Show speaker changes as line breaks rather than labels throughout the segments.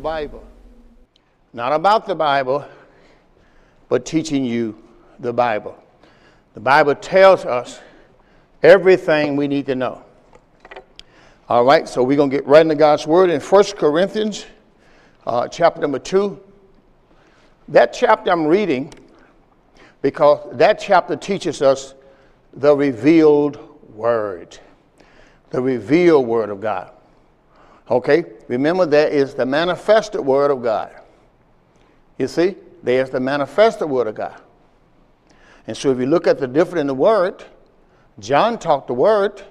Bible. Not about the Bible, but teaching you the Bible. The Bible tells us everything we need to know. All right, so we're going to get right into God's Word in 1 Corinthians uh, chapter number 2. That chapter I'm reading because that chapter teaches us the revealed Word. The revealed Word of God. Okay? Remember, there is the manifested Word of God. You see? There's the manifested Word of God. And so if you look at the difference in the Word, John taught the Word,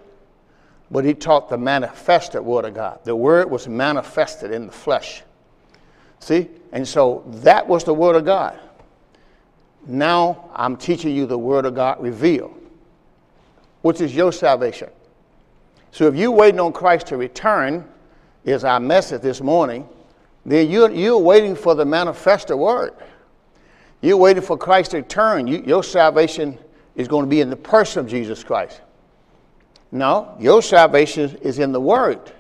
but he taught the manifested Word of God. The Word was manifested in the flesh. See? And so that was the Word of God. Now I'm teaching you the Word of God revealed, which is your salvation. So if you're waiting on Christ to return, is our message this morning, then you're, you're waiting for the manifested Word. You're waiting for Christ to return. You, your salvation is going to be in the person of Jesus Christ. No, your salvation is in the Word.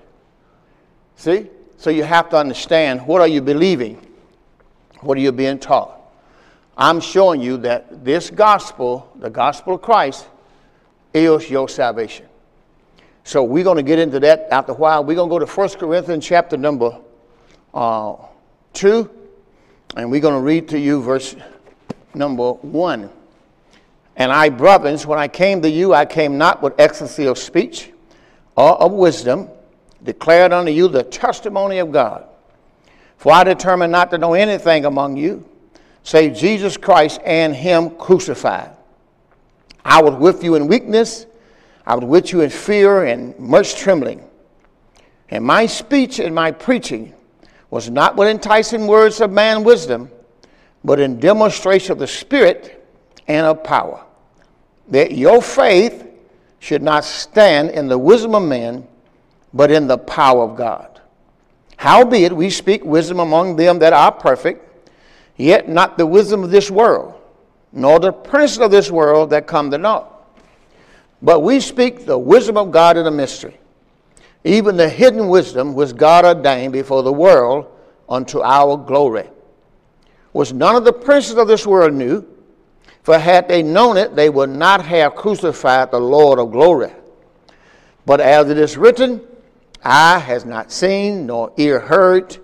See? So you have to understand what are you believing? What are you being taught? I'm showing you that this gospel, the gospel of Christ, is your salvation. So we're going to get into that after a while. We're going to go to 1 Corinthians chapter number uh, 2, and we're going to read to you verse number 1. And I, brothers, when I came to you, I came not with excellency of speech or of wisdom, declared unto you the testimony of God. For I determined not to know anything among you, save Jesus Christ and Him crucified. I was with you in weakness, I was with you in fear and much trembling. And my speech and my preaching was not with enticing words of man wisdom, but in demonstration of the Spirit and of power, that your faith should not stand in the wisdom of men, but in the power of God. Howbeit, we speak wisdom among them that are perfect, yet not the wisdom of this world, nor the prince of this world that come to naught. But we speak the wisdom of God in a mystery, even the hidden wisdom which God ordained before the world unto our glory which none of the princes of this world knew, for had they known it, they would not have crucified the Lord of glory. But as it is written, eye has not seen, nor ear heard,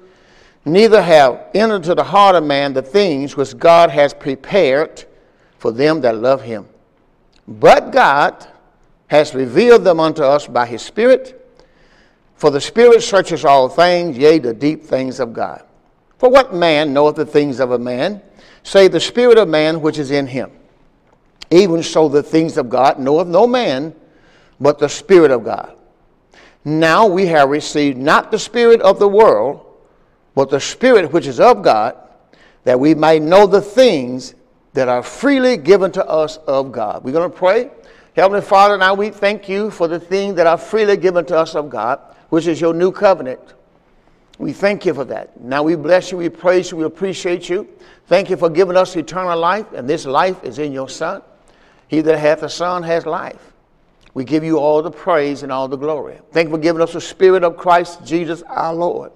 neither have entered to the heart of man the things which God has prepared for them that love him. But God has revealed them unto us by his Spirit, for the Spirit searches all things, yea, the deep things of God. For what man knoweth the things of a man, save the Spirit of man which is in him? Even so, the things of God knoweth no man, but the Spirit of God. Now we have received not the Spirit of the world, but the Spirit which is of God, that we might know the things that are freely given to us of God. We're going to pray. Heavenly Father, now we thank you for the thing that are freely given to us of God, which is your new covenant. We thank you for that. Now we bless you, we praise you, we appreciate you. Thank you for giving us eternal life, and this life is in your Son. He that hath the Son has life. We give you all the praise and all the glory. Thank you for giving us the Spirit of Christ Jesus our Lord.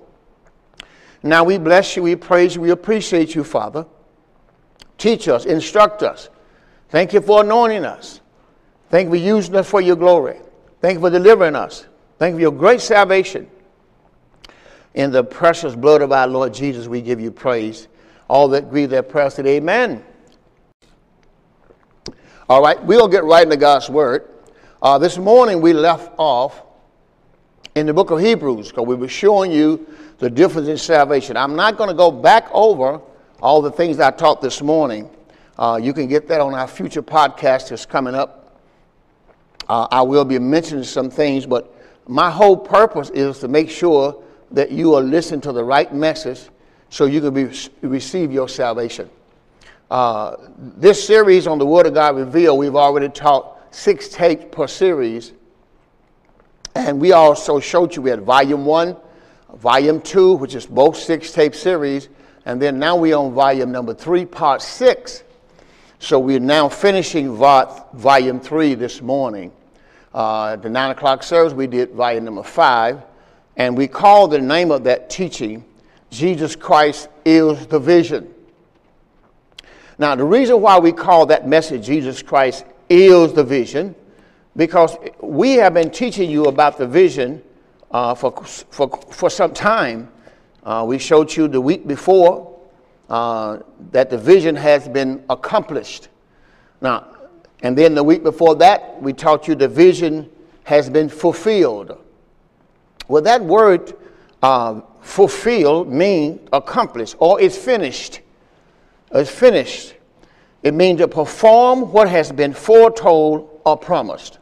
Now we bless you, we praise you, we appreciate you, Father. Teach us, instruct us. Thank you for anointing us. Thank you for using us for your glory. Thank you for delivering us. Thank you for your great salvation. In the precious blood of our Lord Jesus, we give you praise. All that grieve their prayer said, Amen. All right, we'll get right into God's Word. Uh, this morning we left off in the book of Hebrews because we were showing you the difference in salvation. I'm not going to go back over all the things I taught this morning. Uh, you can get that on our future podcast that's coming up. Uh, I will be mentioning some things, but my whole purpose is to make sure that you are listening to the right message so you can be, receive your salvation. Uh, this series on the Word of God revealed, we've already taught six tapes per series. And we also showed you we had volume one, volume two, which is both six tape series. And then now we're on volume number three, part six. So we're now finishing volume three this morning. Uh, the nine o'clock service, we did volume number five. And we call the name of that teaching Jesus Christ is the vision. Now, the reason why we call that message Jesus Christ is the vision, because we have been teaching you about the vision uh, for, for, for some time. Uh, we showed you the week before uh, that the vision has been accomplished. Now, and then the week before that, we taught you the vision has been fulfilled. Well, that word uh, fulfilled means accomplished or is finished. It's finished. It means to perform what has been foretold or promised.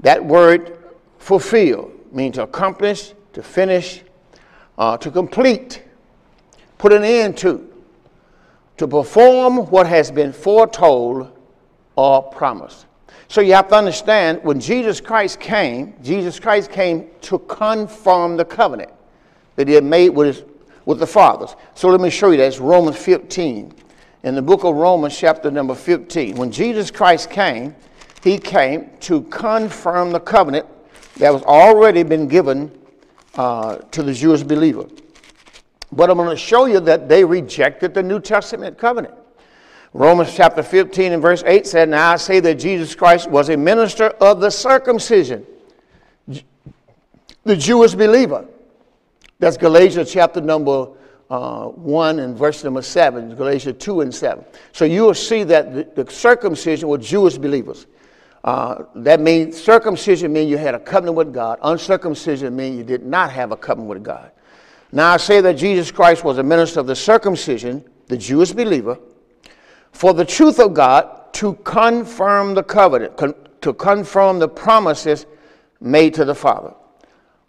That word fulfill means to accomplish, to finish, uh, to complete, put an end to, to perform what has been foretold or promise. So you have to understand when Jesus Christ came, Jesus Christ came to confirm the covenant that he had made with, his, with the fathers. So let me show you that. It's Romans 15. In the book of Romans, chapter number 15. When Jesus Christ came, he came to confirm the covenant that was already been given uh, to the Jewish believer. But I'm going to show you that they rejected the New Testament covenant. Romans chapter 15 and verse 8 said, Now I say that Jesus Christ was a minister of the circumcision, the Jewish believer. That's Galatians chapter number uh, 1 and verse number 7, Galatians 2 and 7. So you will see that the, the circumcision were Jewish believers. Uh, that means circumcision means you had a covenant with God. Uncircumcision means you did not have a covenant with God. Now I say that Jesus Christ was a minister of the circumcision, the Jewish believer, for the truth of God to confirm the covenant, con- to confirm the promises made to the Father.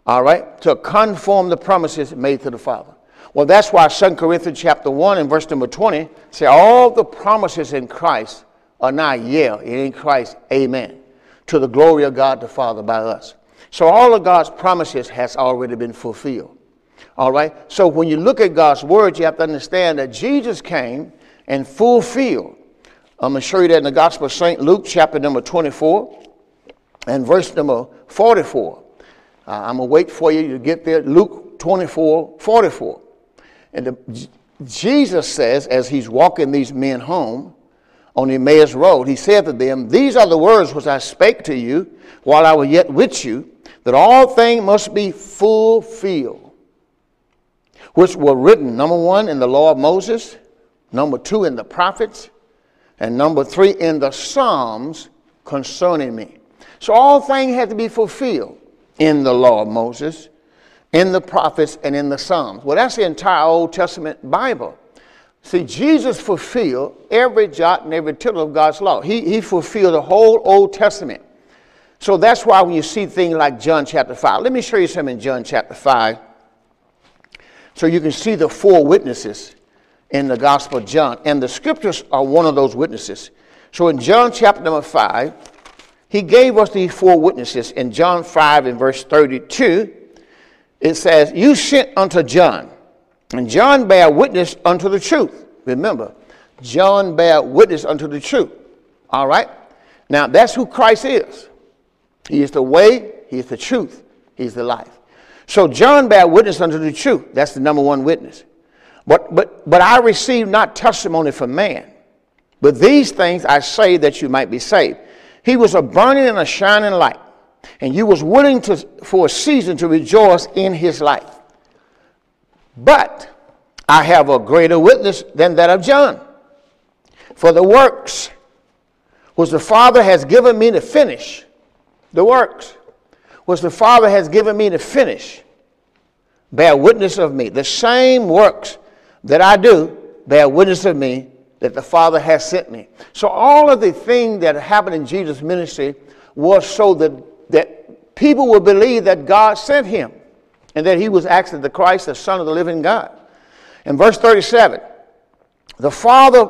All right? To conform the promises made to the Father. Well, that's why 2 Corinthians chapter 1 and verse number 20 say all the promises in Christ are not yeah, in Christ, amen. To the glory of God the Father by us. So all of God's promises has already been fulfilled. All right? So when you look at God's word, you have to understand that Jesus came and fulfilled. I'm going to show you that in the Gospel of St. Luke, chapter number 24 and verse number 44. Uh, I'm going to wait for you to get there. Luke 24, 44. And the, Jesus says, as he's walking these men home on Emmaus Road, he said to them, These are the words which I spake to you while I was yet with you, that all things must be fulfilled, which were written, number one, in the law of Moses, number two, in the prophets, and number three, in the Psalms concerning me. So all things had to be fulfilled in the law of Moses, in the prophets, and in the Psalms. Well, that's the entire Old Testament Bible. See, Jesus fulfilled every jot and every tittle of God's law. He, he fulfilled the whole Old Testament. So that's why when you see things like John chapter 5, let me show you something in John chapter 5 so you can see the four witnesses in the Gospel of John. And the scriptures are one of those witnesses. So in John chapter number 5, he gave us these four witnesses. In John 5 and verse 32, it says, You sent unto John, and John bare witness unto the truth. Remember, John bare witness unto the truth. All right? Now, that's who Christ is. He is the way, He is the truth, He's the life. So, John bare witness unto the truth. That's the number one witness. But, but, but I received not testimony from man. But these things I say that you might be saved. He was a burning and a shining light, and you was willing to, for a season to rejoice in his light. But I have a greater witness than that of John. For the works which the Father has given me to finish, the works which the Father has given me to finish, bear witness of me. The same works that I do bear witness of me that the Father has sent me. So all of the things that happened in Jesus' ministry was so that, that people would believe that God sent him and that he was actually the Christ, the Son of the living God. In verse 37, the Father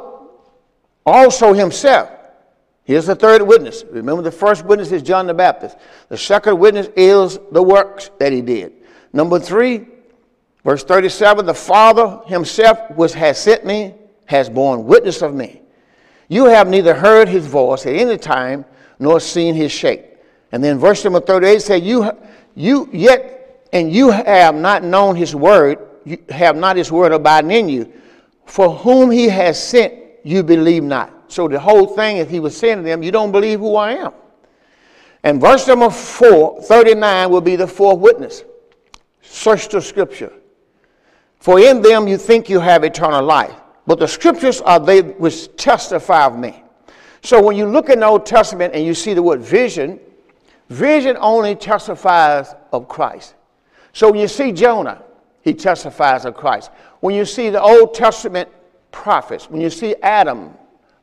also himself, here's the third witness. Remember, the first witness is John the Baptist. The second witness is the works that he did. Number three, Verse 37 The Father himself, which has sent me, has borne witness of me. You have neither heard his voice at any time nor seen his shape. And then verse number 38 says, You, you yet, and you have not known his word, you have not his word abiding in you. For whom he has sent, you believe not. So the whole thing if he was saying to them, You don't believe who I am. And verse number four, 39 will be the fourth witness. Search the scripture. For in them you think you have eternal life. But the scriptures are they which testify of me. So when you look in the Old Testament and you see the word vision, vision only testifies of Christ. So when you see Jonah, he testifies of Christ. When you see the Old Testament prophets, when you see Adam,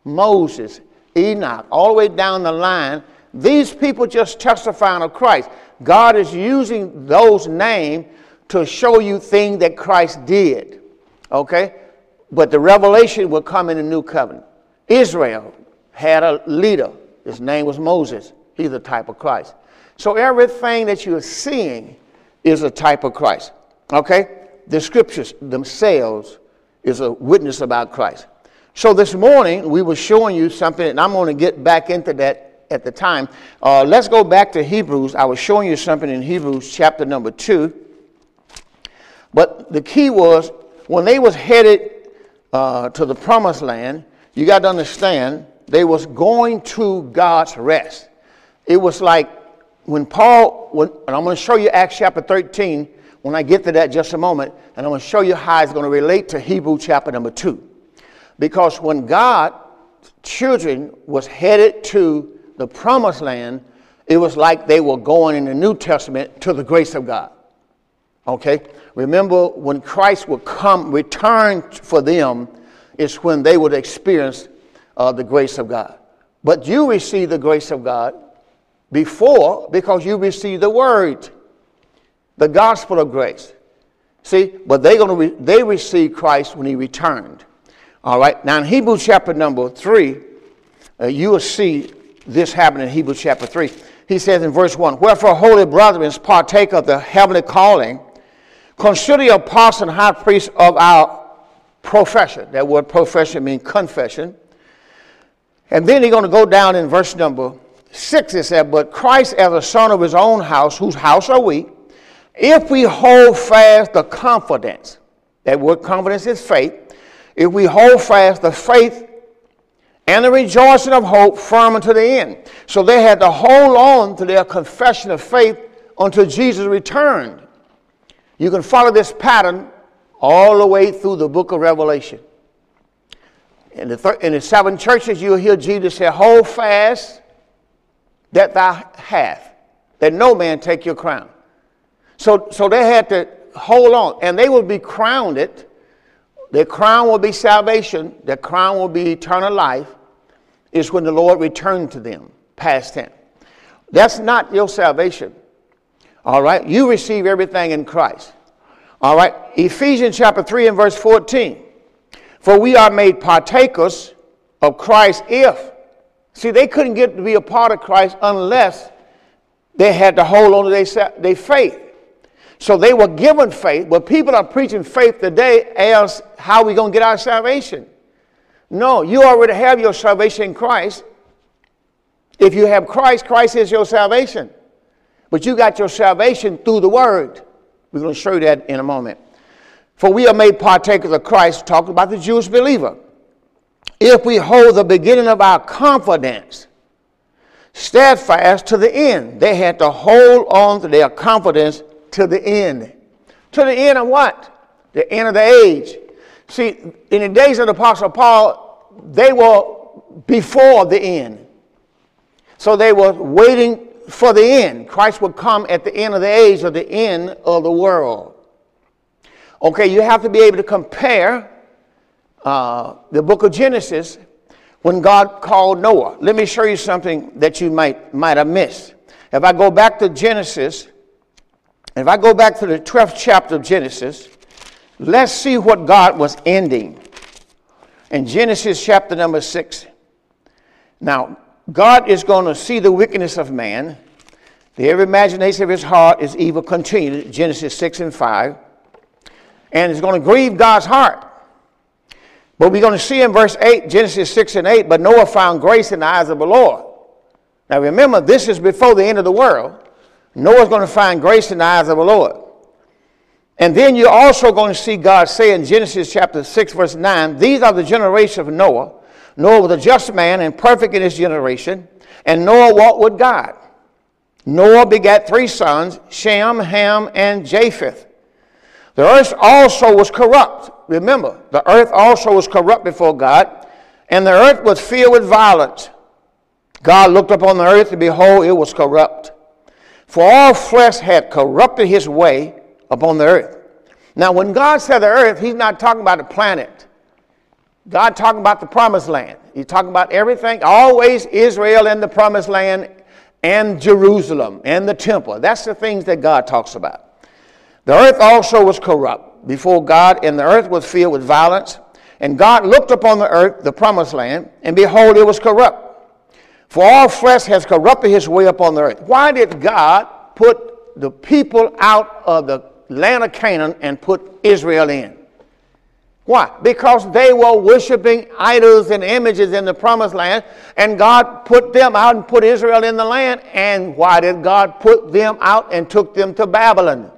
Moses, Enoch, all the way down the line, these people just testifying of Christ. God is using those names to show you things that Christ did. Okay? But the revelation will come in the new covenant. Israel had a leader. His name was Moses. He's a type of Christ. So everything that you're seeing is a type of Christ. Okay? The scriptures themselves is a witness about Christ. So this morning we were showing you something, and I'm going to get back into that at the time. Uh, let's go back to Hebrews. I was showing you something in Hebrews chapter number two. But the key was when they was headed uh, to the promised land, you got to understand they was going to God's rest. It was like when Paul, when, and I'm going to show you Acts chapter 13 when I get to that just a moment, and I'm going to show you how it's going to relate to Hebrew chapter number 2. Because when God, children, was headed to the promised land, it was like they were going in the New Testament to the grace of God. Okay? Remember, when Christ would come, return for them, is when they would experience uh, the grace of God. But you receive the grace of God before because you receive the word, the gospel of grace. See, but they gonna re- they received Christ when he returned. All right. Now in Hebrews chapter number three, uh, you will see this happen in Hebrews chapter three. He says in verse one, "Wherefore, holy brethren, partake of the heavenly calling, consider your apostle and high priest of our profession." That word profession means confession. And then he's going to go down in verse number 6, it said, But Christ as a son of his own house, whose house are we, if we hold fast the confidence, that word confidence is faith, if we hold fast the faith and the rejoicing of hope firm unto the end. So they had to hold on to their confession of faith until Jesus returned. You can follow this pattern all the way through the book of Revelation. In the, thir- in the seven churches, you'll hear Jesus say, Hold fast that thou hast, that no man take your crown. So, so they had to hold on, and they will be crowned it. Their crown will be salvation, their crown will be eternal life, is when the Lord returned to them, past tense. That's not your salvation. All right? You receive everything in Christ. All right? Ephesians chapter 3 and verse 14. For we are made partakers of Christ if. See, they couldn't get to be a part of Christ unless they had to hold on to their, their faith. So they were given faith, but people are preaching faith today as how we going to get our salvation. No, you already have your salvation in Christ. If you have Christ, Christ is your salvation. But you got your salvation through the Word. We're going to show you that in a moment. For we are made partakers of Christ, talking about the Jewish believer. If we hold the beginning of our confidence steadfast to the end, they had to hold on to their confidence to the end. To the end of what? The end of the age. See, in the days of the Apostle Paul, they were before the end. So they were waiting for the end. Christ will come at the end of the age or the end of the world. Okay, you have to be able to compare uh, the book of Genesis when God called Noah. Let me show you something that you might, might have missed. If I go back to Genesis, if I go back to the 12th chapter of Genesis, let's see what God was ending. In Genesis chapter number 6. Now, God is going to see the wickedness of man. The every imagination of his heart is evil continued, Genesis 6 and 5 and it's going to grieve God's heart. But we're going to see in verse 8, Genesis 6 and 8, but Noah found grace in the eyes of the Lord. Now remember, this is before the end of the world. Noah's going to find grace in the eyes of the Lord. And then you're also going to see God say in Genesis chapter 6, verse 9, These are the generations of Noah. Noah was a just man and perfect in his generation, and Noah walked with God. Noah begat three sons, Shem, Ham, and Japheth. The earth also was corrupt. Remember, the earth also was corrupt before God, and the earth was filled with violence. God looked upon the earth, and behold, it was corrupt. For all flesh had corrupted his way upon the earth. Now, when God said the earth, he's not talking about the planet. God talking about the promised land. He's talking about everything, always Israel and the promised land and Jerusalem and the temple. That's the things that God talks about. The earth also was corrupt before God, and the earth was filled with violence. And God looked upon the earth, the promised land, and behold, it was corrupt. For all flesh has corrupted his way upon the earth. Why did God put the people out of the land of Canaan and put Israel in? Why? Because they were worshiping idols and images in the promised land, and God put them out and put Israel in the land. And why did God put them out and took them to Babylon?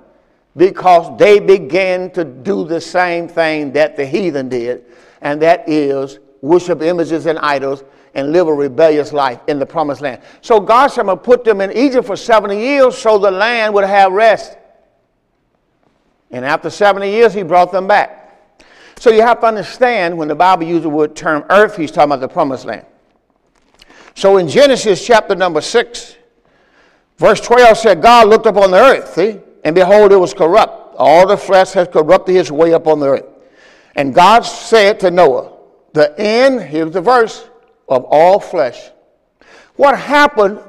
Because they began to do the same thing that the heathen did, and that is worship images and idols and live a rebellious life in the promised land. So God said, I'm going to put them in Egypt for 70 years so the land would have rest. And after 70 years, he brought them back. So you have to understand when the Bible uses the word term earth, he's talking about the promised land. So in Genesis chapter number 6, verse 12 said, God looked upon the earth, see, and behold, it was corrupt. All the flesh has corrupted his way upon the earth. And God said to Noah, The end, here's the verse, of all flesh. What happened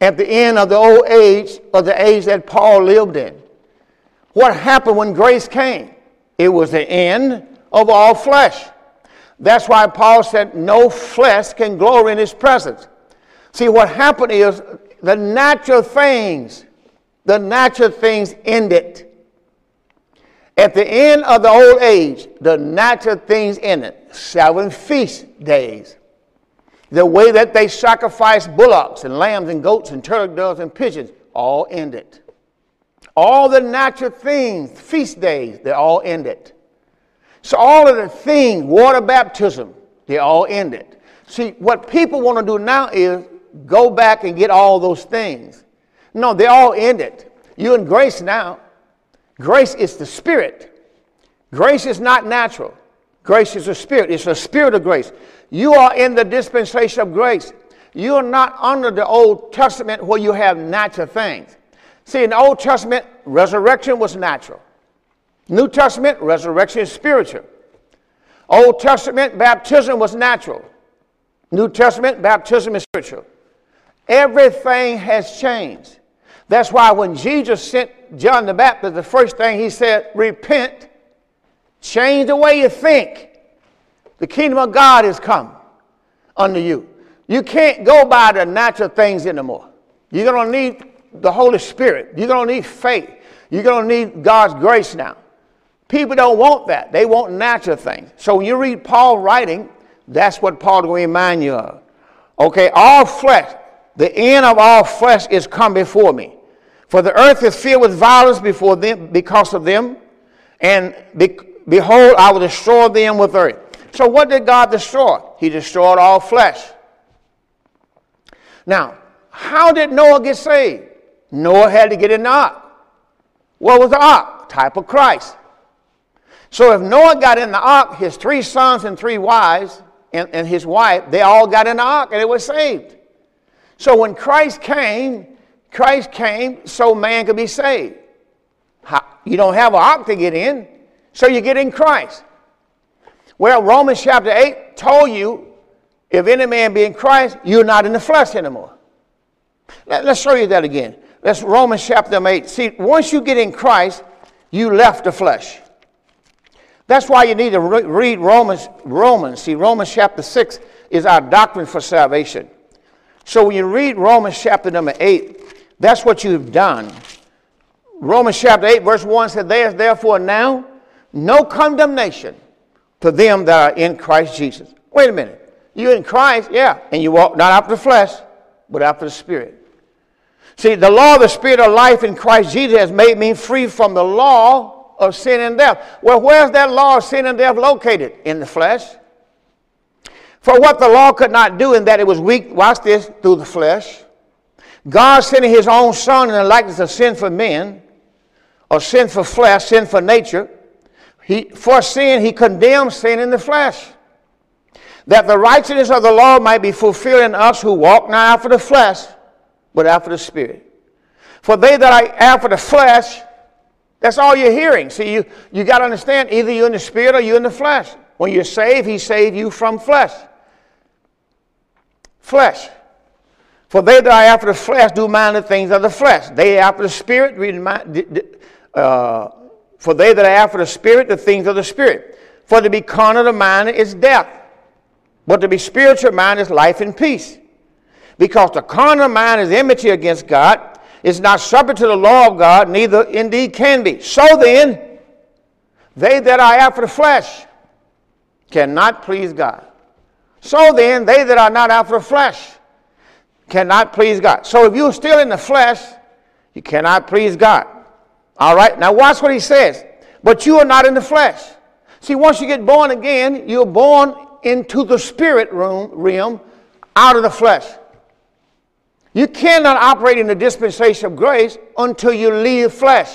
at the end of the old age, of the age that Paul lived in? What happened when grace came? It was the end of all flesh. That's why Paul said, No flesh can glory in his presence. See, what happened is the natural things, the natural things ended. At the end of the old age, the natural things ended. Seven feast days. The way that they sacrificed bullocks and lambs and goats and turtle doves and pigeons all ended. All the natural things, feast days, they all ended. So all of the things, water baptism, they all ended. See, what people want to do now is go back and get all those things. No, they all ended. You in grace now. Grace is the spirit. Grace is not natural. Grace is a spirit. It's a spirit of grace. You are in the dispensation of grace. You are not under the Old Testament where you have natural things. See, in the Old Testament, resurrection was natural. New Testament, resurrection is spiritual. Old Testament, baptism was natural. New Testament, baptism is spiritual. Everything has changed. That's why when Jesus sent John the Baptist, the first thing he said, repent, change the way you think. The kingdom of God has come unto you. You can't go by the natural things anymore. You're going to need the Holy Spirit. You're going to need faith. You're going to need God's grace now. People don't want that. They want natural things. So when you read Paul writing, that's what Paul will remind you of. Okay, all flesh, the end of all flesh is come before me. For the earth is filled with violence before them because of them, and be, behold, I will destroy them with earth. So what did God destroy? He destroyed all flesh. Now, how did Noah get saved? Noah had to get in the ark. What was the ark? Type of Christ. So if Noah got in the ark, his three sons and three wives and, and his wife, they all got in the ark and it was saved. So when Christ came, Christ came so man could be saved. You don't have an ark to get in, so you get in Christ. Well, Romans chapter 8 told you if any man be in Christ, you're not in the flesh anymore. Let, us show you that again. That's Romans chapter 8. See, once you get in Christ, you left the flesh. That's why you need to re- read Romans. Romans. See, Romans chapter 6 is our doctrine for salvation. So when you read Romans chapter number 8, that's what you've done. Romans chapter 8, verse 1 said, There is therefore now no condemnation to them that are in Christ Jesus. Wait a minute. You're in Christ, yeah, and you walk not after the flesh, but after the Spirit. See, the law of the Spirit of life in Christ Jesus has made me free from the law of sin and death. Well, where's that law of sin and death located? In the flesh. For what the law could not do, in that it was weak, watch this, through the flesh. God sending his own son in the likeness of sinful men, or sinful flesh, sinful nature. He, for sin, he condemned sin in the flesh. That the righteousness of the law might be fulfilled in us who walk not after the flesh, but after the Spirit. For they that are after the flesh, that's all you're hearing. See, you, you got to understand either you're in the Spirit or you're in the flesh. When you're saved, He saved you from flesh. Flesh. For they that are after the flesh do mind the things of the flesh. They after the Spirit, uh, for they that are after the Spirit, the things of the Spirit. For to be carnal the mind is death, but to be spiritual mind is life and peace. Because the carnal mind is enmity against God, is not subject to the law of God, neither indeed can be. So then, they that are after the flesh cannot please God. So then, they that are not after the flesh cannot please God. So if you're still in the flesh, you cannot please God. All right, now watch what he says. But you are not in the flesh. See, once you get born again, you're born into the spirit realm out of the flesh. You cannot operate in the dispensation of grace until you leave flesh.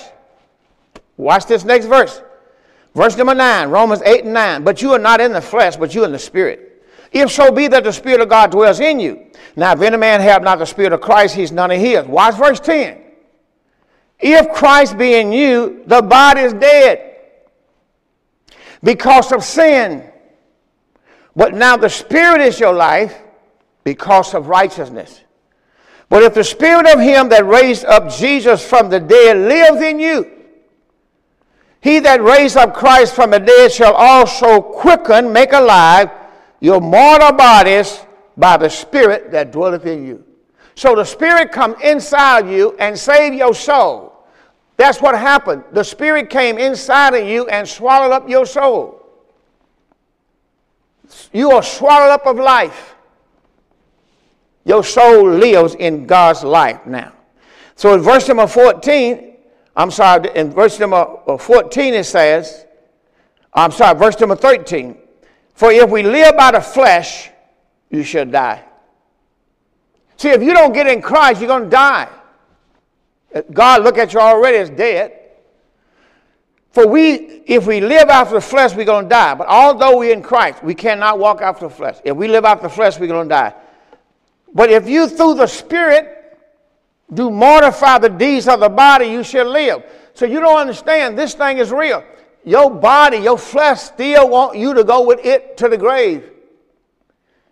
Watch this next verse. Verse number 9, Romans 8 and 9. But you are not in the flesh, but you are in the spirit. If so be that the Spirit of God dwells in you. Now, if any man have not the Spirit of Christ, he's none of his. Watch verse 10. If Christ be in you, the body is dead because of sin. But now the Spirit is your life because of righteousness. But if the spirit of him that raised up Jesus from the dead lives in you, he that raised up Christ from the dead shall also quicken, make alive your mortal bodies by the spirit that dwelleth in you. So the spirit come inside you and save your soul. That's what happened. The spirit came inside of you and swallowed up your soul. You are swallowed up of life. Your soul lives in God's life now. So in verse number 14, I'm sorry, in verse number uh, 14 it says, I'm sorry, verse number 13, for if we live by the flesh, you shall die. See, if you don't get in Christ, you're going to die. God look at you already as dead. For we, if we live after the flesh, we're going to die. But although we're in Christ, we cannot walk after the flesh. If we live after the flesh, we're going to die. But if you through the Spirit do mortify the deeds of the body, you shall live. So you don't understand, this thing is real. Your body, your flesh still want you to go with it to the grave.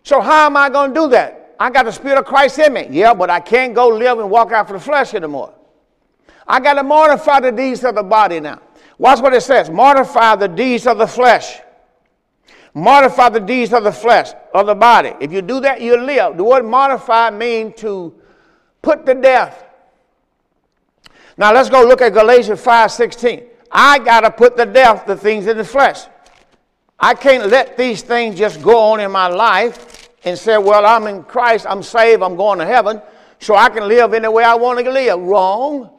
So how am I going to do that? I got the Spirit of Christ in me. Yeah, but I can't go live and walk after the flesh anymore. I got to mortify the deeds of the body now. Watch what it says. Mortify the deeds of the flesh. Mortify the deeds of the flesh, of the body. If you do that, you'll live. The word mortify means to put to death. Now let's go look at Galatians 5 16. I got to put to death the things in the flesh. I can't let these things just go on in my life and say, well, I'm in Christ, I'm saved, I'm going to heaven, so I can live any way I want to live. Wrong.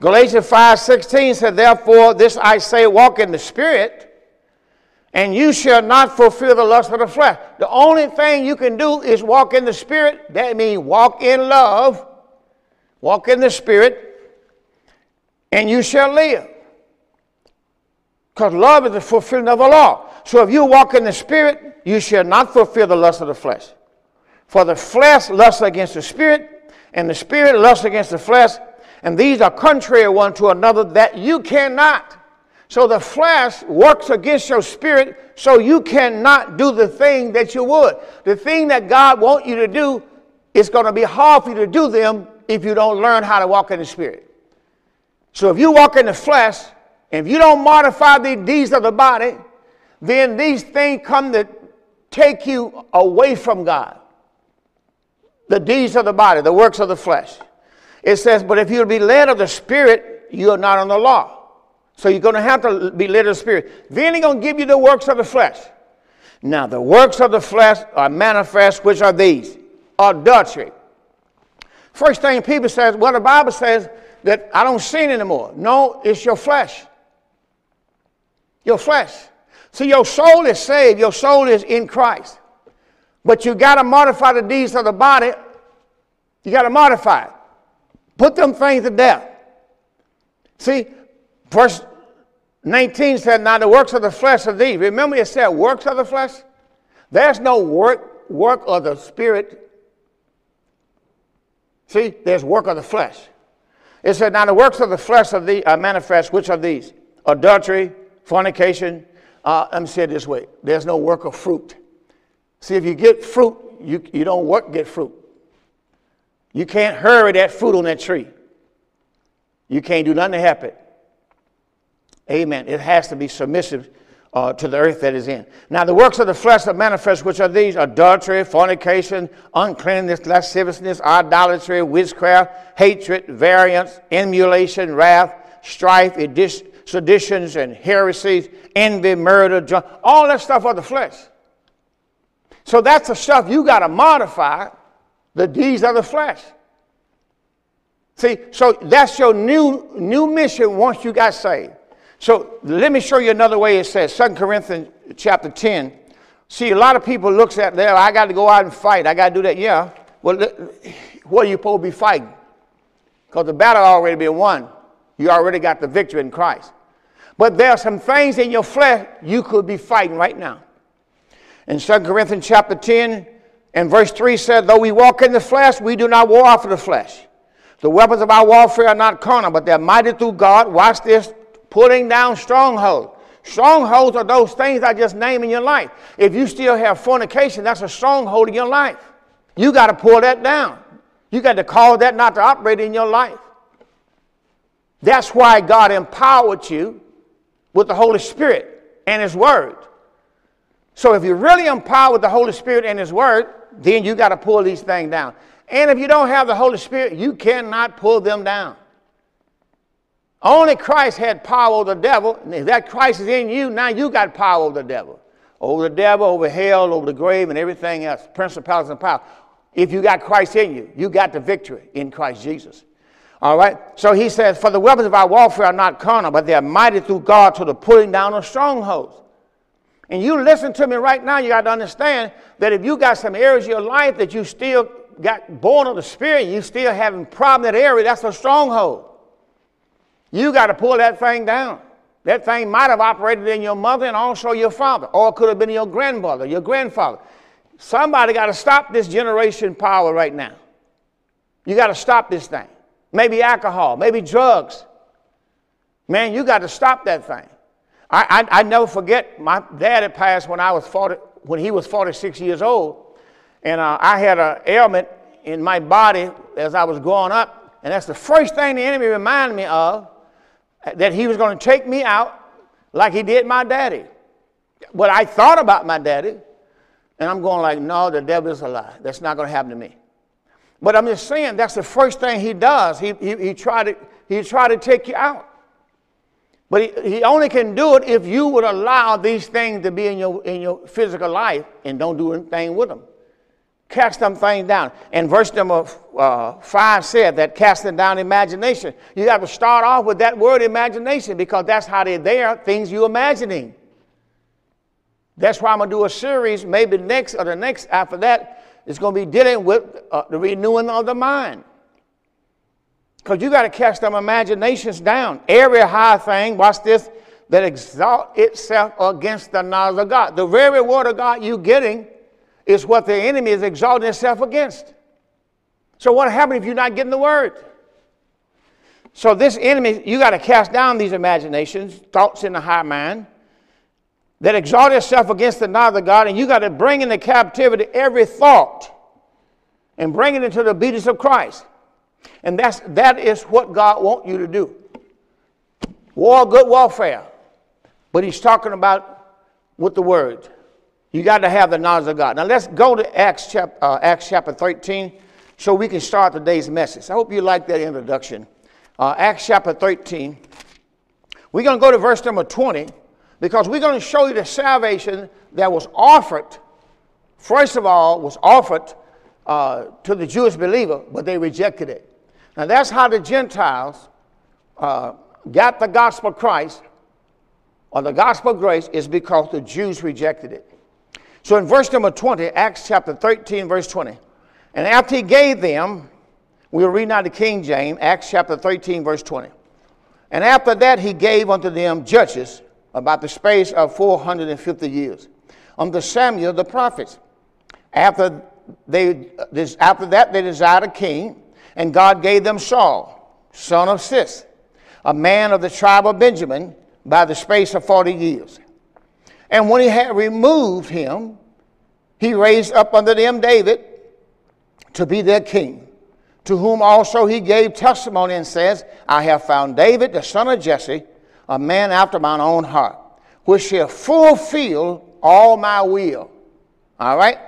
Galatians 5 16 said, Therefore, this I say, walk in the Spirit and you shall not fulfill the lust of the flesh. The only thing you can do is walk in the Spirit. That means walk in love, walk in the Spirit, and you shall live. Because love is the fulfilling of the law. So if you walk in the Spirit, you shall not fulfill the lust of the flesh. For the flesh lusts against the Spirit, and the Spirit lusts against the flesh, and these are contrary one to another that you cannot so the flesh works against your spirit so you cannot do the thing that you would. The thing that God wants you to do is going to be hard for you to do them if you don't learn how to walk in the spirit. So if you walk in the flesh, if you don't modify the deeds of the body, then these things come to take you away from God. The deeds of the body, the works of the flesh. It says, but if you'll be led of the Spirit, you are not on the law. So you're going to have to be led of the Spirit. Then he's going to give you the works of the flesh. Now, the works of the flesh are manifest, which are these adultery. First thing people says, well, the Bible says that I don't sin anymore. No, it's your flesh. Your flesh. See, your soul is saved, your soul is in Christ. But you got to modify the deeds of the body. You got to modify it. Put them things to death. See, verse 19 said, Now the works of the flesh are these. Remember, it said works of the flesh? There's no work, work of the spirit. See, there's work of the flesh. It said, Now the works of the flesh of the are manifest, which are these? Adultery, fornication. Uh, let me say it this way there's no work of fruit. See, if you get fruit, you, you don't work, get fruit. You can't hurry that fruit on that tree. You can't do nothing to help it. Amen. It has to be submissive uh, to the earth that is in. Now, the works of the flesh are manifest, which are these adultery, fornication, uncleanness, lasciviousness, idolatry, witchcraft, hatred, variance, emulation, wrath, strife, seditions, and heresies, envy, murder, all that stuff of the flesh. So that's the stuff you got to modify the deeds of the flesh. See, so that's your new new mission once you got saved. So let me show you another way it says, 2 Corinthians chapter 10. See, a lot of people looks at there, I got to go out and fight. I got to do that. Yeah. Well, what are you supposed to be fighting? Because the battle already been won. You already got the victory in Christ. But there are some things in your flesh you could be fighting right now. In 2 Corinthians chapter 10 and verse 3 said, Though we walk in the flesh, we do not war after the flesh. The weapons of our warfare are not carnal, but they're mighty through God. Watch this pulling down strongholds. Strongholds are those things I just named in your life. If you still have fornication, that's a stronghold in your life. You got to pull that down. You got to call that not to operate in your life. That's why God empowered you with the Holy Spirit and His Word. So if you're really empowered with the Holy Spirit and His Word, then you got to pull these things down. And if you don't have the Holy Spirit, you cannot pull them down. Only Christ had power over the devil. And if that Christ is in you, now you got power over the devil. Over the devil, over hell, over the grave, and everything else. Principalities and power. If you got Christ in you, you got the victory in Christ Jesus. All right? So he says, For the weapons of our warfare are not carnal, but they are mighty through God to the pulling down of strongholds. And you listen to me right now, you got to understand that if you got some areas of your life that you still got born of the Spirit, you still having problem in that area, that's a stronghold. You got to pull that thing down. That thing might have operated in your mother and also your father, or it could have been your grandmother, your grandfather. Somebody got to stop this generation power right now. You got to stop this thing. Maybe alcohol, maybe drugs. Man, you got to stop that thing. I, I, I never forget my dad had passed when I was 40, when he was 46 years old, and uh, I had an ailment in my body as I was growing up, and that's the first thing the enemy reminded me of that he was going to take me out like he did my daddy. But I thought about my daddy, and I'm going like, no, the devil is a lie. That's not going to happen to me. But I'm just saying that's the first thing he does. He, he, he tried to he tried to take you out. But he, he only can do it if you would allow these things to be in your, in your physical life and don't do anything with them. Cast them things down. And verse number uh, 5 said that casting down imagination. You have to start off with that word imagination because that's how they're there, things you're imagining. That's why I'm going to do a series, maybe next or the next after that, it's going to be dealing with uh, the renewing of the mind. Because you got to cast them imaginations down. Every high thing, watch this, that exalt itself against the knowledge of God. The very word of God you're getting is what the enemy is exalting itself against. So what happens if you're not getting the word? So this enemy, you got to cast down these imaginations, thoughts in the high mind that exalt itself against the knowledge of God, and you got to bring into captivity every thought and bring it into the obedience of Christ. And that's, that is what God wants you to do. War, good warfare. But he's talking about with the word. You got to have the knowledge of God. Now let's go to Acts, uh, Acts chapter 13 so we can start today's message. I hope you like that introduction. Uh, Acts chapter 13. We're going to go to verse number 20 because we're going to show you the salvation that was offered, first of all, was offered uh, to the Jewish believer, but they rejected it. Now, that's how the Gentiles uh, got the gospel of Christ or the gospel of grace is because the Jews rejected it. So in verse number 20, Acts chapter 13, verse 20, and after he gave them, we will read now the King James, Acts chapter 13, verse 20. And after that he gave unto them judges about the space of 450 years, unto Samuel the prophets. After, they, after that they desired a king, and God gave them Saul, son of Cis, a man of the tribe of Benjamin, by the space of 40 years. And when he had removed him, he raised up unto them David to be their king, to whom also he gave testimony and says, I have found David, the son of Jesse, a man after mine own heart, which shall fulfill all my will. All right?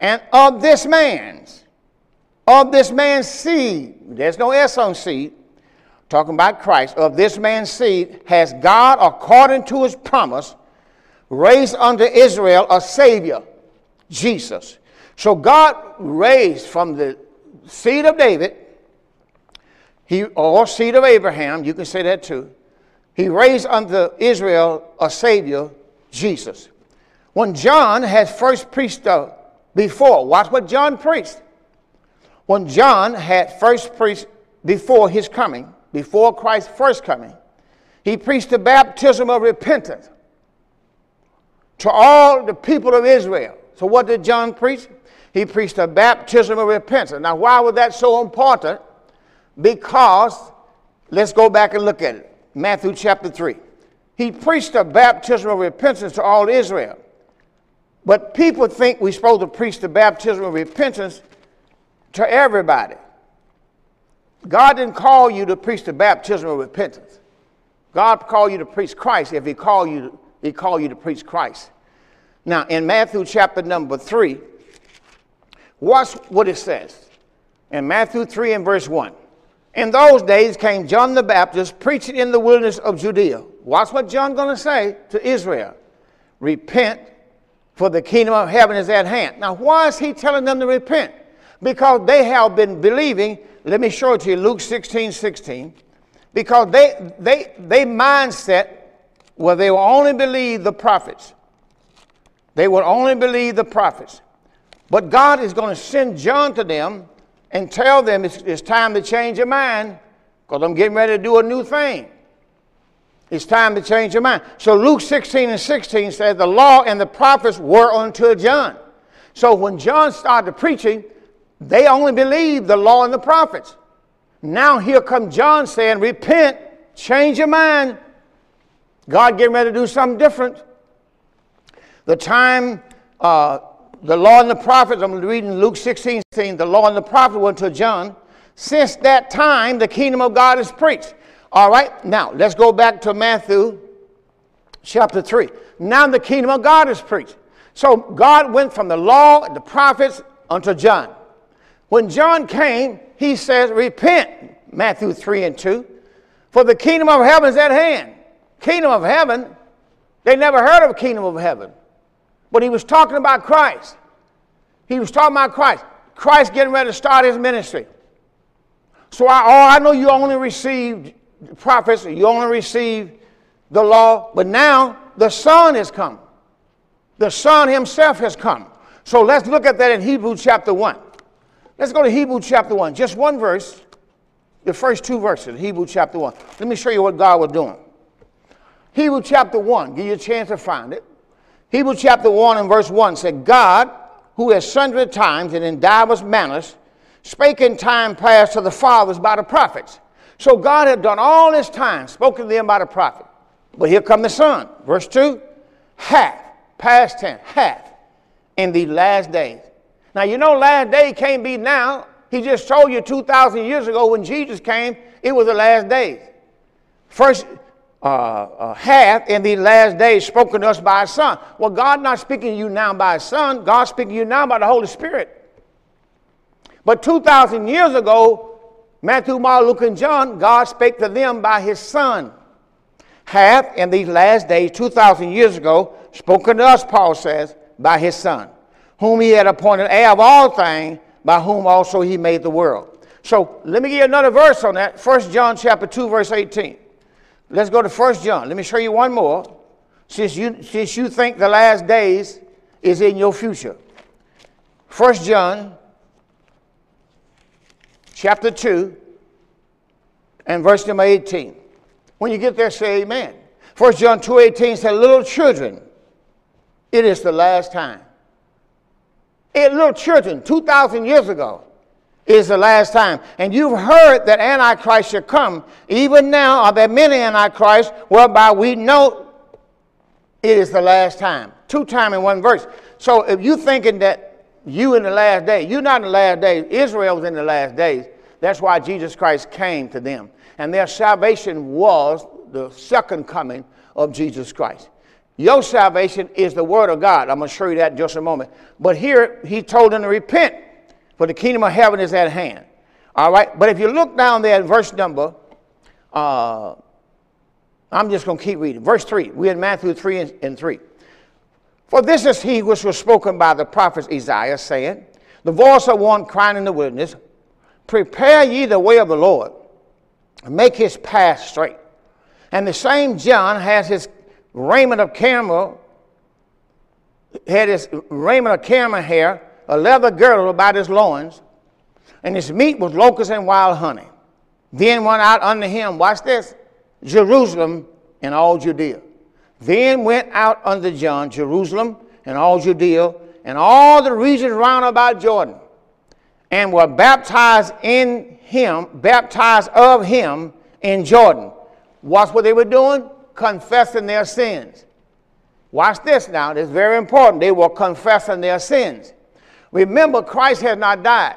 And of this man's, of this man's seed, there's no S on seed, talking about Christ, of this man's seed has God, according to his promise, raised unto Israel a Savior, Jesus. So God raised from the seed of David, he, or seed of Abraham, you can say that too. He raised unto Israel a Savior, Jesus. When John had first preached before, watch what John preached. When John had first preached before his coming, before Christ's first coming, he preached the baptism of repentance to all the people of Israel. So, what did John preach? He preached a baptism of repentance. Now, why was that so important? Because, let's go back and look at it. Matthew chapter 3. He preached a baptism of repentance to all Israel. But people think we're supposed to preach the baptism of repentance to everybody. God didn't call you to preach the baptism of repentance. God called you to preach Christ if He called you, He called you to preach Christ. Now, in Matthew chapter number 3, watch what it says. In Matthew 3 and verse 1. In those days came John the Baptist preaching in the wilderness of Judea. Watch what John going to say to Israel. Repent, for the kingdom of heaven is at hand. Now, why is he telling them to repent? Because they have been believing let me show it to you, Luke 16, 16. Because they, they, they mindset where they will only believe the prophets. They will only believe the prophets. But God is going to send John to them and tell them it's, it's time to change your mind because I'm getting ready to do a new thing. It's time to change your mind. So Luke 16 and 16 says the law and the prophets were unto John. So when John started preaching, they only believed the law and the prophets. Now here comes John saying, repent, change your mind. God getting ready to do something different. The time uh, the law and the prophets, I'm reading Luke 16, 16, the law and the prophet went to John. Since that time, the kingdom of God is preached. All right, now let's go back to Matthew chapter 3. Now the kingdom of God is preached. So God went from the law and the prophets unto John. When John came, he says, Repent, Matthew 3 and 2, for the kingdom of heaven is at hand. Kingdom of heaven, they never heard of kingdom of heaven. But he was talking about Christ. He was talking about Christ. Christ getting ready to start his ministry. So I, oh, I know you only received prophets, you only received the law, but now the Son has come. The Son himself has come. So let's look at that in Hebrews chapter 1. Let's go to Hebrew chapter 1. Just one verse, the first two verses, Hebrew chapter 1. Let me show you what God was doing. Hebrew chapter 1, give you a chance to find it. Hebrew chapter 1 and verse 1 said, God, who has sundry times and in divers manners spake in time past to the fathers by the prophets. So God had done all this time, spoken to them by the prophet. But here come the Son. Verse 2 hath, past tense, hath, in the last days. Now, you know, last day can't be now. He just told you 2,000 years ago when Jesus came, it was the last days. First, uh, uh, hath in the last days spoken to us by His Son. Well, God not speaking to you now by His Son, God speaking to you now by the Holy Spirit. But 2,000 years ago, Matthew, Mark, Luke, and John, God spake to them by His Son. Hath in these last days, 2,000 years ago, spoken to us, Paul says, by His Son whom he had appointed heir of all things, by whom also he made the world. So let me give you another verse on that. 1 John chapter 2, verse 18. Let's go to 1 John. Let me show you one more. since you, since you think the last days is in your future. First John chapter 2 and verse number 18. When you get there, say amen. First John 2 18 said, Little children, it is the last time. It, little children, 2,000 years ago, is the last time. And you've heard that Antichrist shall come. Even now are there many Antichrists whereby we know it is the last time. Two time in one verse. So if you're thinking that you in the last day, you're not in the last days. Was in the last days. That's why Jesus Christ came to them. And their salvation was the second coming of Jesus Christ. Your salvation is the word of God. I'm going to show you that in just a moment. But here he told them to repent, for the kingdom of heaven is at hand. All right. But if you look down there at verse number, uh, I'm just going to keep reading. Verse 3. We're in Matthew 3 and 3. For this is he which was spoken by the prophet Isaiah, saying, The voice of one crying in the wilderness, Prepare ye the way of the Lord, and make his path straight. And the same John has his raiment of camel, had his raiment of camel hair, a leather girdle about his loins, and his meat was locusts and wild honey. Then went out unto him, watch this, Jerusalem and all Judea. Then went out unto John, Jerusalem and all Judea, and all the regions round about Jordan, and were baptized in him, baptized of him in Jordan. Watch what they were doing? Confessing their sins. Watch this now, it's very important. They were confessing their sins. Remember, Christ has not died.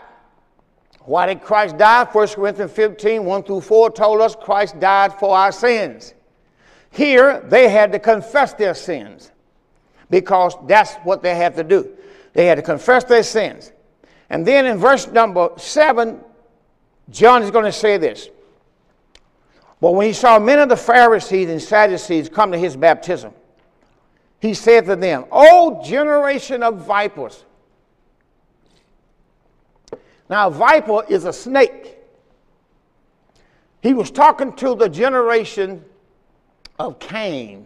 Why did Christ die? 1 Corinthians 15, 1 through 4 told us Christ died for our sins. Here, they had to confess their sins because that's what they had to do. They had to confess their sins. And then in verse number 7, John is going to say this. But when he saw many of the Pharisees and Sadducees come to his baptism, he said to them, O generation of vipers. Now, a viper is a snake. He was talking to the generation of Cain.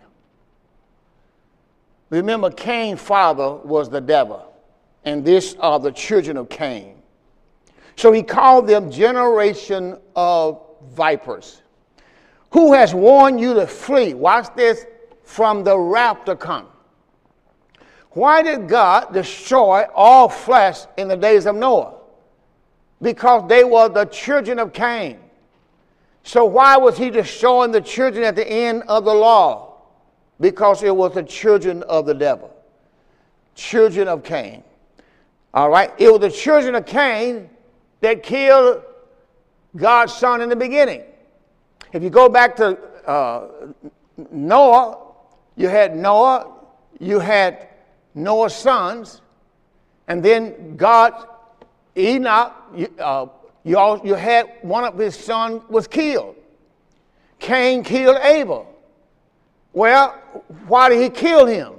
Remember, Cain's father was the devil, and these are the children of Cain. So he called them generation of vipers. Who has warned you to flee? Watch this from the wrath to come. Why did God destroy all flesh in the days of Noah? Because they were the children of Cain. So, why was he destroying the children at the end of the law? Because it was the children of the devil, children of Cain. All right? It was the children of Cain that killed God's son in the beginning. If you go back to uh, Noah, you had Noah, you had Noah's sons, and then God, Enoch, uh, you, all, you had one of his sons was killed. Cain killed Abel. Well, why did he kill him?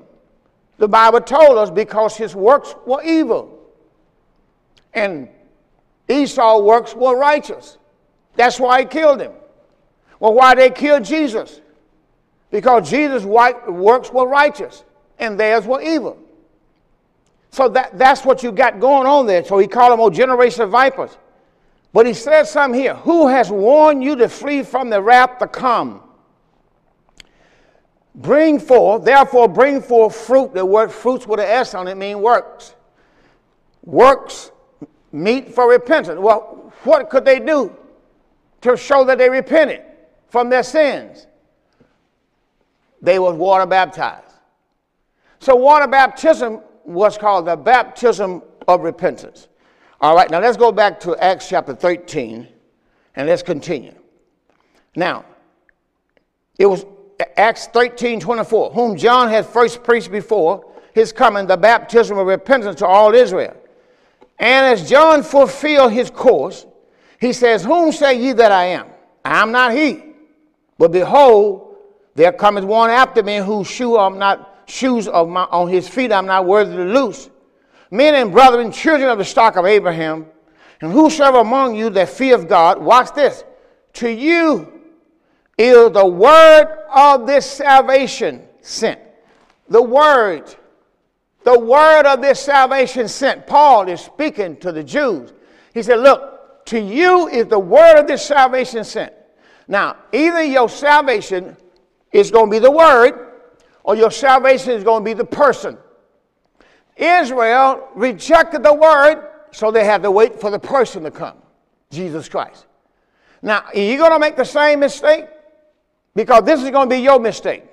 The Bible told us because his works were evil. And Esau's works were righteous. That's why he killed him. Well, why they killed Jesus? Because Jesus' works were righteous and theirs were evil. So that, that's what you got going on there. So he called them a generation of vipers. But he says something here Who has warned you to flee from the wrath to come? Bring forth, therefore, bring forth fruit. The word fruits with an S on it mean works. Works meet for repentance. Well, what could they do to show that they repented from their sins? They was water baptized. So water baptism was called the baptism of repentance. All right, now let's go back to Acts chapter 13 and let's continue. Now, it was Acts 13 24, whom John had first preached before his coming, the baptism of repentance to all Israel. And as John fulfilled his course, he says, Whom say ye that I am? I am not he. But behold, there cometh one after me whose shoe I'm not shoes of my on his feet I'm not worthy to loose men and brethren, children of the stock of Abraham, and whosoever among you that feareth God, watch this, to you is the word of this salvation sent. the word, the word of this salvation sent. Paul is speaking to the Jews. He said, Look, to you is the word of this salvation sent. Now, either your salvation is going to be the word, or your salvation is going to be the person. Israel rejected the word, so they had to wait for the person to come, Jesus Christ. Now, are you going to make the same mistake? Because this is going to be your mistake.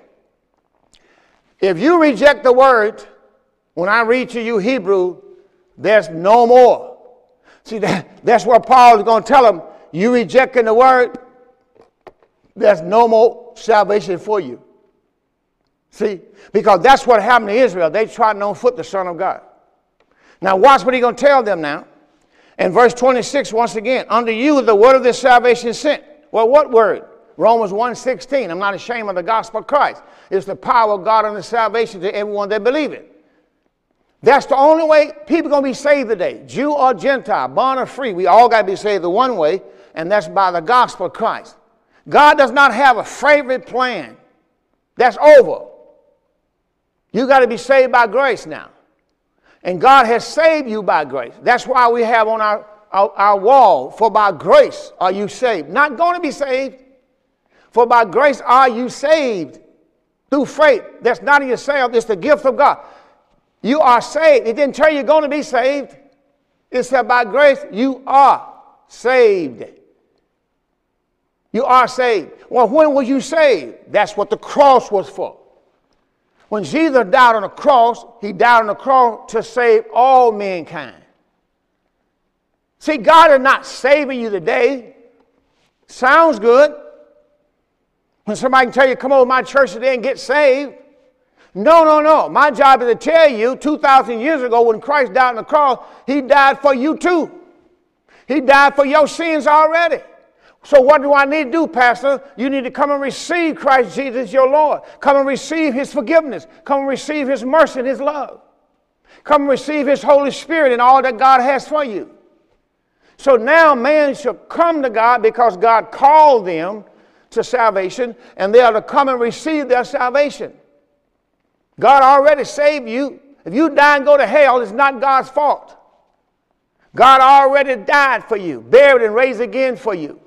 If you reject the word, when I read to you Hebrew, there's no more. See, that, that's what Paul is going to tell them. You rejecting the word, there's no more salvation for you. See? Because that's what happened to Israel. They tried on foot the Son of God. Now, watch what he's going to tell them now. In verse 26, once again, unto you the word of this salvation sent. Well, what word? Romans 1.16, I'm not ashamed of the gospel of Christ. It's the power of God the salvation to everyone that believe it. That's the only way people are going to be saved today. Jew or Gentile, born or free, we all got to be saved the one way, and that's by the gospel of Christ. God does not have a favorite plan. That's over. You got to be saved by grace now. And God has saved you by grace. That's why we have on our, our, our, wall, for by grace are you saved. Not going to be saved. For by grace are you saved through faith. That's not in yourself, it's the gift of God. You are saved. It didn't tell you you're going to be saved. It said by grace you are saved. You are saved. Well, when were you saved? That's what the cross was for. When Jesus died on the cross, he died on the cross to save all mankind. See, God is not saving you today. Sounds good. When somebody can tell you, come over my church today and get saved. No, no, no. My job is to tell you 2,000 years ago when Christ died on the cross, he died for you too. He died for your sins already. So, what do I need to do, Pastor? You need to come and receive Christ Jesus your Lord. Come and receive His forgiveness. Come and receive His mercy and His love. Come and receive His Holy Spirit and all that God has for you. So now man shall come to God because God called them to salvation, and they are to come and receive their salvation. God already saved you. If you die and go to hell, it's not God's fault. God already died for you, buried and raised again for you.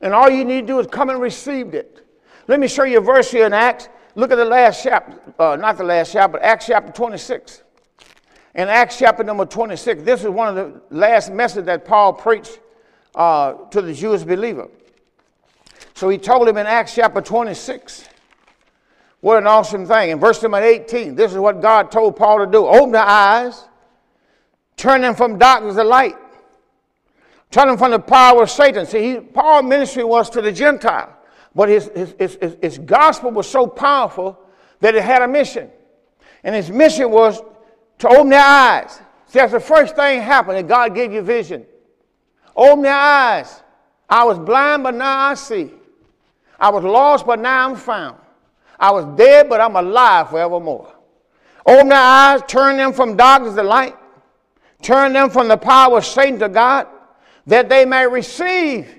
And all you need to do is come and receive it. Let me show you a verse here in Acts. Look at the last chapter, uh, not the last chapter, but Acts chapter 26. In Acts chapter number 26, this is one of the last messages that Paul preached uh, to the Jewish believer. So he told him in Acts chapter 26, what an awesome thing. In verse number 18, this is what God told Paul to do open their eyes, turn them from darkness to light Turn them from the power of Satan. See, he, Paul's ministry was to the Gentile, but his, his, his, his gospel was so powerful that it had a mission. And his mission was to open their eyes. See, that's the first thing happened that God gave you vision. Open their eyes. I was blind, but now I see. I was lost, but now I'm found. I was dead, but I'm alive forevermore. Open their eyes, turn them from darkness to light, turn them from the power of Satan to God, that they may receive.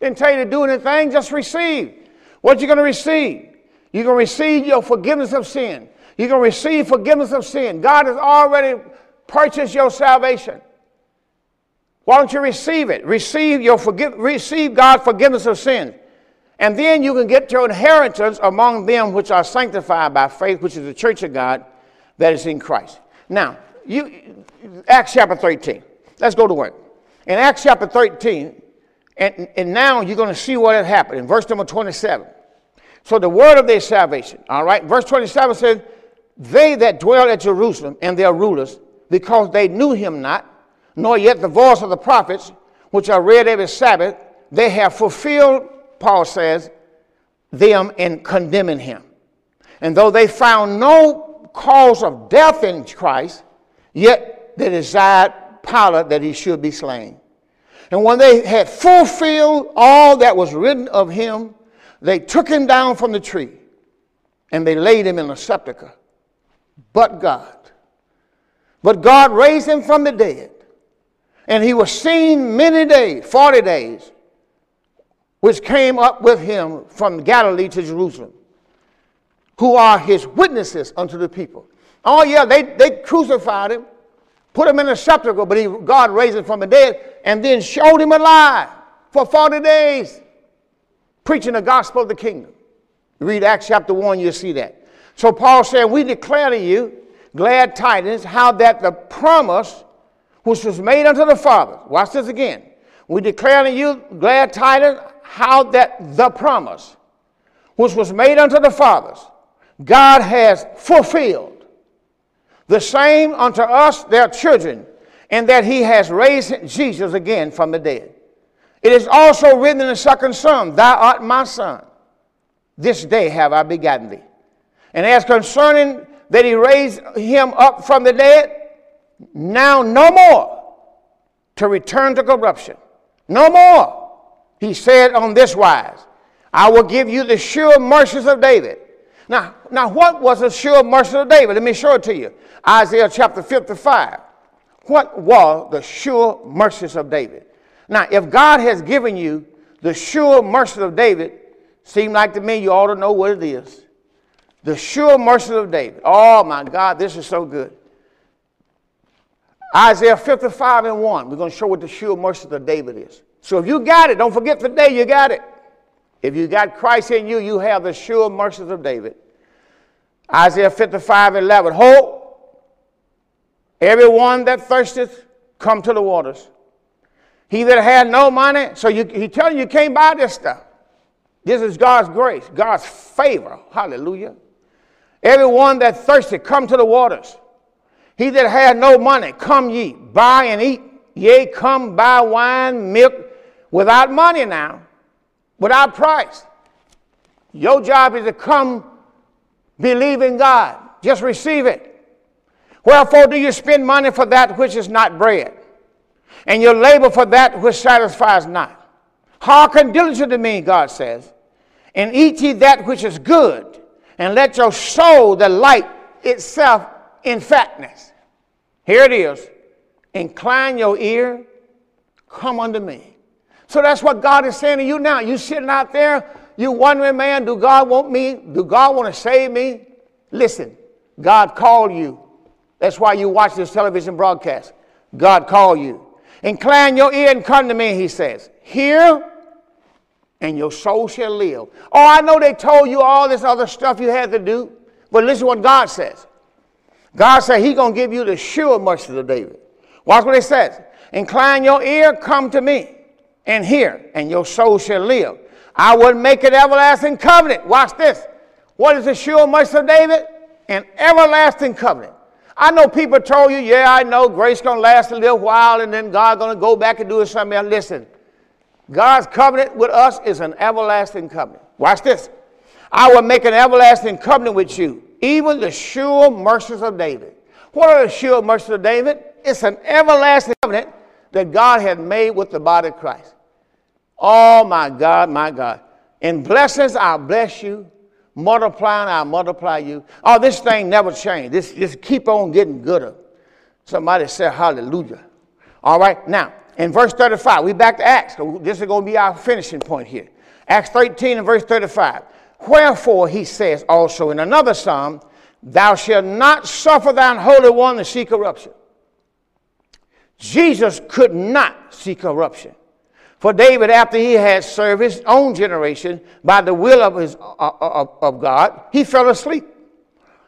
Didn't tell you to do anything, just receive. What you going to receive? You're going to receive your forgiveness of sin. You're going to receive forgiveness of sin. God has already purchased your salvation. Why don't you receive it? Receive your forgive, receive God's forgiveness of sin. And then you can get your inheritance among them which are sanctified by faith, which is the church of God that is in Christ. Now, you Acts chapter 13. Let's go to work in Acts chapter 13, and, and now you're going to see what had happened in verse number 27. So the word of their salvation, all right, verse 27 says, They that dwell at Jerusalem and their rulers, because they knew him not, nor yet the voice of the prophets, which are read every Sabbath, they have fulfilled, Paul says, them in condemning him. And though they found no cause of death in Christ, yet they desired Pilate that he should be slain. And when they had fulfilled all that was written of him, they took him down from the tree and they laid him in a sepulchre. But God. But God raised him from the dead. And he was seen many days, 40 days, which came up with him from Galilee to Jerusalem. who are his witnesses unto the people. Oh, yeah, they, they crucified him, put him in a sepulchre, but he, God raised him from the dead and then showed him alive for 40 days, preaching the gospel of the kingdom. read Acts chapter 1, you'll see that. So Paul said, We declare to you glad tidings, how that the promise which was made unto the fathers, watch this again. We declare to you glad tidings, how that the promise which was made unto the fathers, God has fulfilled. The same unto us, their children, and that he has raised Jesus again from the dead. It is also written in the second Psalm, Thou art my son. This day have I begotten thee. And as concerning that he raised him up from the dead, now no more to return to corruption. No more. He said on this wise, I will give you the sure mercies of David. Now, now what was the sure mercy of David? Let me show it to you. Isaiah chapter 55. What was the sure mercies of David? Now, if God has given you the sure mercy of David, seem like to me you ought to know what it is. The sure mercy of David. Oh my God, this is so good. Isaiah 55 and 1. We're going to show what the sure mercy of David is. So if you got it, don't forget today you got it. If you got Christ in you, you have the sure mercies of David. Isaiah 55 and 11. Hope, everyone that thirsteth, come to the waters. He that had no money, so you, he telling you you can't buy this stuff. This is God's grace, God's favor. Hallelujah. Everyone that thirsted, come to the waters. He that had no money, come ye, buy and eat. Yea, come buy wine, milk, without money now, without price. Your job is to come believe in God. Just receive it. Wherefore do you spend money for that which is not bread, and your labor for that which satisfies not? Hearken diligently to me, God says, and eat ye that which is good and let your soul delight itself in fatness. Here it is. Incline your ear, come unto me. So that's what God is saying to you now. You sitting out there, you wondering, man, do God want me? Do God want to save me? Listen, God called you. That's why you watch this television broadcast. God called you. Incline your ear and come to me, he says. Hear and your soul shall live. Oh, I know they told you all this other stuff you had to do, but listen what God says. God said He's going to give you the sure mercy of David. Watch what it says. Incline your ear, come to me, and hear, and your soul shall live. I will make an everlasting covenant. Watch this. What is the sure mercy of David? An everlasting covenant. I know people told you, yeah, I know grace to last a little while, and then God to go back and do something else. Listen, God's covenant with us is an everlasting covenant. Watch this. I will make an everlasting covenant with you, even the sure mercies of David. What are the sure mercies of David? It's an everlasting covenant that God had made with the body of Christ. Oh, my God, my God. In blessings, I'll bless you. Multiplying, I'll multiply you. Oh, this thing never changed. This just keep on getting gooder. Somebody say hallelujah. All right, now, in verse 35, we back to Acts. This is going to be our finishing point here. Acts 13 and verse 35. Wherefore, he says also in another psalm, Thou shalt not suffer thine Holy One to see corruption. Jesus could not see corruption. For David, after he had served his own generation by the will of, his, uh, uh of, of God, he fell asleep.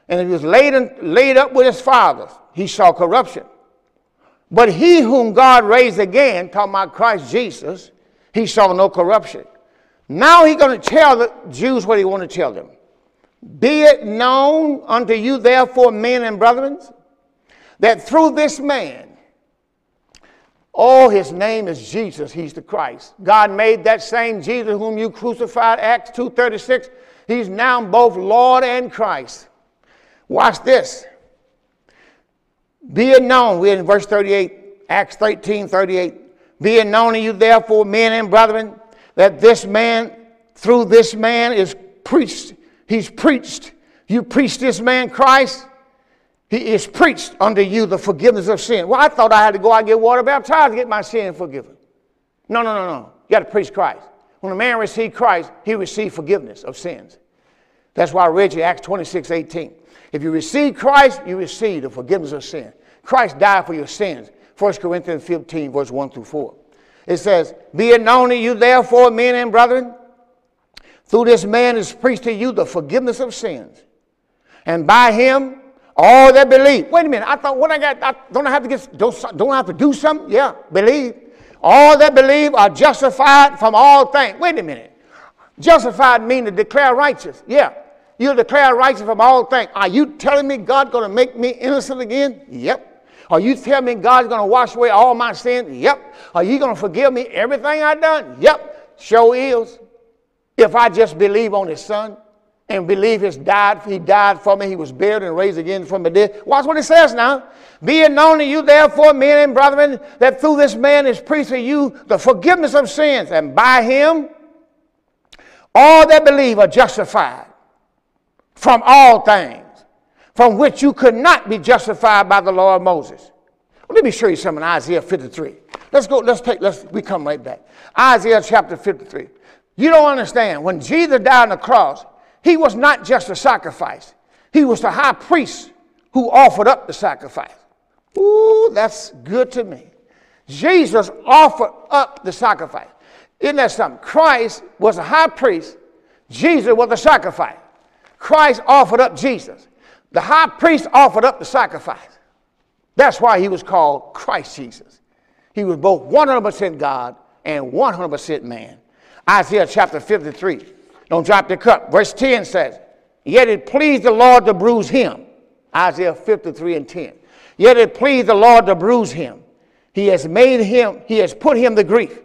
And he was laid, in, laid up with his fathers. He saw corruption. But he whom God raised again, talking about Christ Jesus, he saw no corruption. Now he's going to tell the Jews what he want to tell them. Be it known unto you, therefore, men and brethren, that through this man, oh, his name is Jesus, he's the Christ. God made that same Jesus whom you crucified, Acts 2.36, he's now both Lord and Christ. Watch this. Be it known, we're in verse 38, Acts 13, 38. Be it known to you, therefore, men and brethren, that this man, through this man, is preached. He's preached. You preach this man, Christ. He is preached unto you the forgiveness of sin. Well, I thought I had to go out and get water baptized to get my sin forgiven. No, no, no, no. You got to preach Christ. When a man received Christ, he received forgiveness of sins. That's why I read you Acts 26, 18. If you receive Christ, you receive the forgiveness of sin. Christ died for your sins. 1 Corinthians 15, verse 1 through 4. It says, Be it known to you, therefore, men and brethren, through this man is preached to you the forgiveness of sins. And by him, all that believe. Wait a minute. I thought, what I got, I don't I have to get, don't, don't I have to do something? Yeah, believe. All that believe are justified from all things. Wait a minute. Justified mean to declare righteous. Yeah. You declare righteous from all things. Are you telling me God's going to make me innocent again? Yep. Are you telling me God's going to wash away all my sins? Yep. Are you going to forgive me everything I've done? Yep. Sure is. If I just believe on his son and believe his died, he died for me, he was buried and raised again from the dead. Watch what it says now. Be it known to you, therefore, men and brethren, that through this man is preached to you the forgiveness of sins, and by him all that believe are justified from all things, from which you could not be justified by the law of Moses. Well, let me show you something in Isaiah 53. Let's go, let's take, let's, we come right back. Isaiah chapter 53. You don't understand. When Jesus died on the cross, he was not just a sacrifice, he was the high priest who offered up the sacrifice. Ooh, that's good to me. Jesus offered up the sacrifice. Isn't that something? Christ was a high priest, Jesus was the sacrifice. Christ offered up Jesus. The high priest offered up the sacrifice. That's why he was called Christ Jesus. He was both 100% God and 100% man. Isaiah chapter 53. Don't drop the cup. Verse 10 says, Yet it pleased the Lord to bruise him. Isaiah 53 and 10. Yet it pleased the Lord to bruise him. He has made him, he has put him to grief.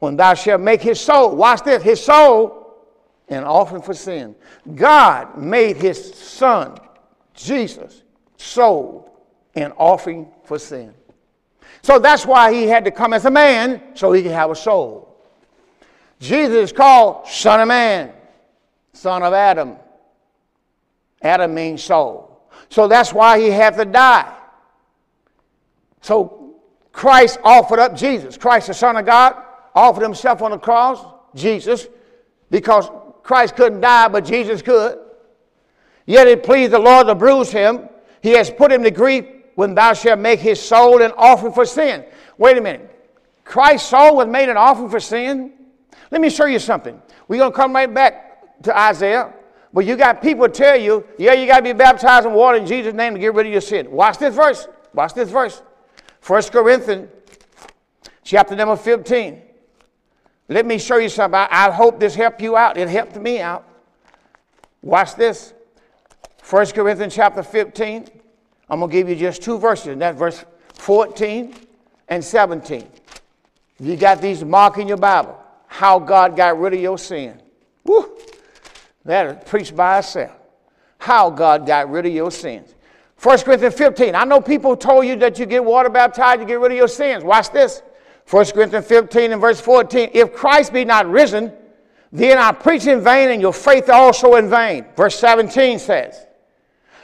When thou shalt make his soul, watch this, his soul an offering for sin. God made his son, Jesus, soul an offering for sin. So that's why he had to come as a man so he could have a soul. Jesus is called Son of Man, Son of Adam. Adam means soul. So that's why he had to die. So Christ offered up Jesus. Christ, the Son of God, offered himself on the cross, Jesus, because Christ couldn't die, but Jesus could. Yet it pleased the Lord to bruise him. He has put him to grief when thou shalt make his soul an offering for sin. Wait a minute. Christ's soul was made an offering for sin? Let me show you something. We're going to come right back to Isaiah. But you got people tell you, yeah, you got to be baptized in water in Jesus' name to get rid of your sin. Watch this verse. Watch this verse. 1 Corinthians chapter number 15. Let me show you something. I, I hope this helped you out. It helped me out. Watch this. 1 Corinthians chapter 15. I'm going to give you just two verses, and that's verse 14 and 17. You got these mark in your Bible how God got rid of your sin. Woo! That preached by itself. How God got rid of your sins. 1 Corinthians 15. I know people told you that you get water baptized, you get rid of your sins. Watch this. 1 Corinthians 15 and verse 14. If Christ be not risen, then I preach in vain and your faith also in vain. Verse 17 says,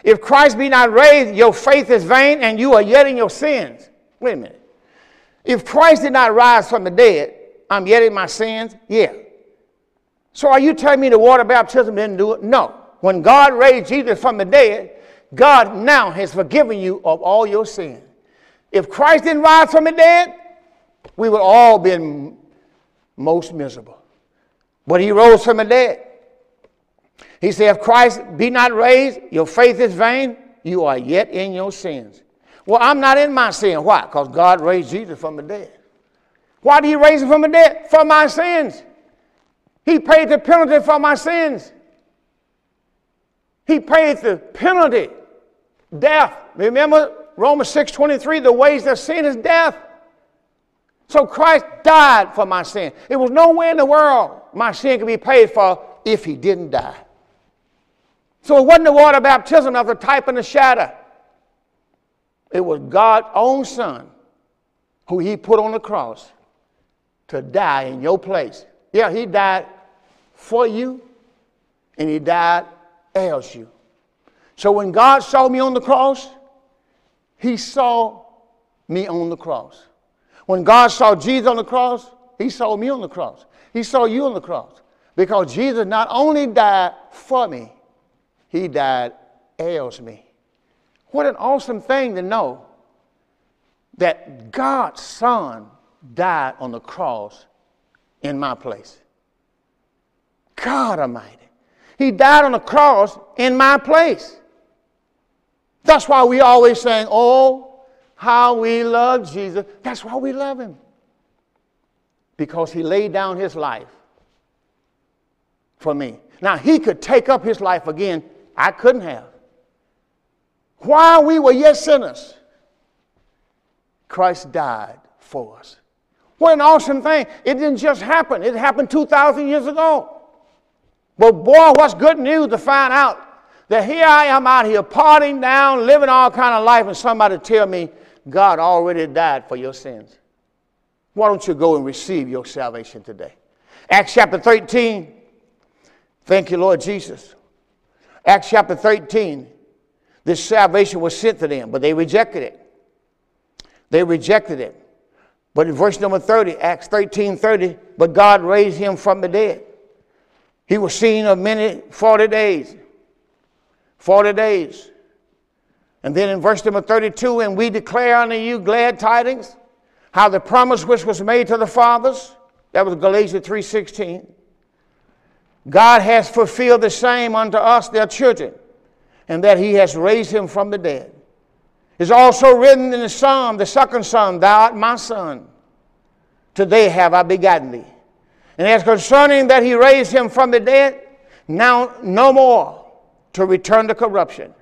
If Christ be not raised, your faith is vain and you are yet in your sins. Wait a minute. If Christ did not rise from the dead, I'm yet in my sins? Yeah. So are you telling me the water baptism didn't do it? No. When God raised Jesus from the dead, God now has forgiven you of all your sins. If Christ didn't rise from the dead, we would all been most miserable. But he rose from the dead. He said, if Christ be not raised, your faith is vain, you are yet in your sins. Well, I'm not in my sin. Why? Because God raised Jesus from the dead. Why did he raise him from the dead? For my sins. He paid the penalty for my sins. He paid the penalty, death. Remember Romans 6:23, the wages of sin is death. So Christ died for my sin. It was nowhere in the world my sin could be paid for if he didn't die. So it wasn't the water baptism of the type and the shadow. It was God's own son who he put on the cross to die in your place. Yeah, he died for you and he died as you. So when God saw me on the cross, he saw me on the cross. When God saw Jesus on the cross, he saw me on the cross. He saw you on the cross. Because Jesus not only died for me, he died ails me. What an awesome thing to know that God's Son died on the cross in my place. God Almighty. He died on the cross in my place. That's why we always sing, Oh, how we love Jesus. That's why we love him. Because he laid down his life for me. Now, he could take up his life again. I couldn't have. While we were yet sinners, Christ died for us. What an awesome thing. It didn't just happen, it happened 2,000 years ago. But boy, what's good news to find out that here I am out here partying down, living all kind of life, and somebody tell me God already died for your sins. Why don't you go and receive your salvation today? Acts chapter 13. Thank you, Lord Jesus. Acts chapter 13. This salvation was sent to them, but they rejected it. They rejected it. But in verse number 30, Acts 13 30, but God raised him from the dead. He was seen of many 40 days. 40 days. And then in verse number 32, and we declare unto you glad tidings, how the promise which was made to the fathers, that was Galatians 3.16, God has fulfilled the same unto us, their children, and that he has raised him from the dead. It's also written in the Psalm, the second Psalm, Thou art my son. Today have I begotten thee. And as concerning that he raised him from the dead, now no more to return to corruption.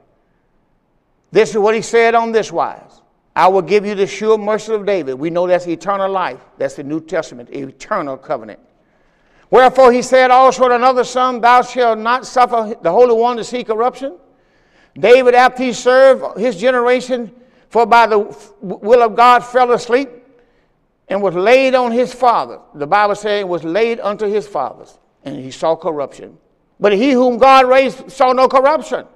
This is what he said on this wise I will give you the sure mercy of David. We know that's eternal life. That's the New Testament, eternal covenant. Wherefore he said also to another son, Thou shalt not suffer the Holy One to see corruption. David, after he served his generation, for by the will of God fell asleep and was laid on his father. The Bible says was laid unto his fathers, and he saw corruption. But he whom God raised saw no corruption.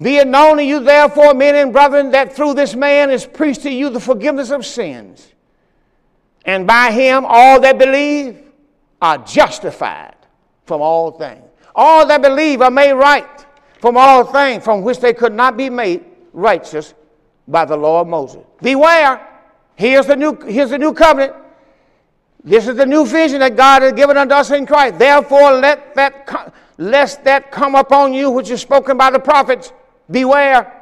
Be it known to you, therefore, men and brethren, that through this man is preached to you the forgiveness of sins. And by him all that believe are justified from all things. All that believe are made right from all things from which they could not be made righteous by the law of Moses. Beware, here's the new, here's the new covenant. This is the new vision that God has given unto us in Christ. Therefore, let that lest that come upon you which is spoken by the prophets. Beware.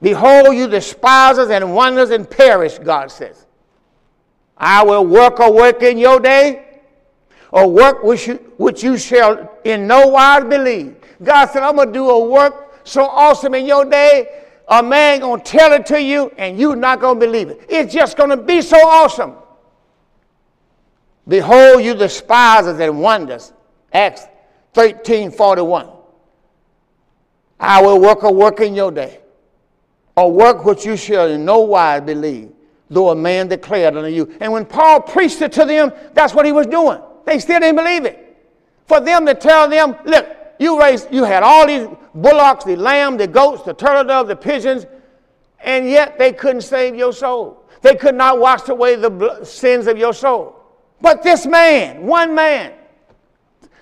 Behold, you despisers and wonders and perish, God says. I will work a work in your day, a work which you, which you shall in no wise believe. God said, I'm going to do a work so awesome in your day, a man to tell it to you, and you're not to believe it. It's just to be so awesome. Behold, you despisers and wonders. Acts 13 41. I will work a work in your day, a work which you shall in no wise believe, though a man declared unto you. And when Paul preached it to them, that's what he was doing. They still didn't believe it. For them to tell them, look, you raised, you had all these bullocks, the lamb, the goats, the turtle dove, the pigeons, and yet they couldn't save your soul. They could not wash away the sins of your soul. But this man, one man.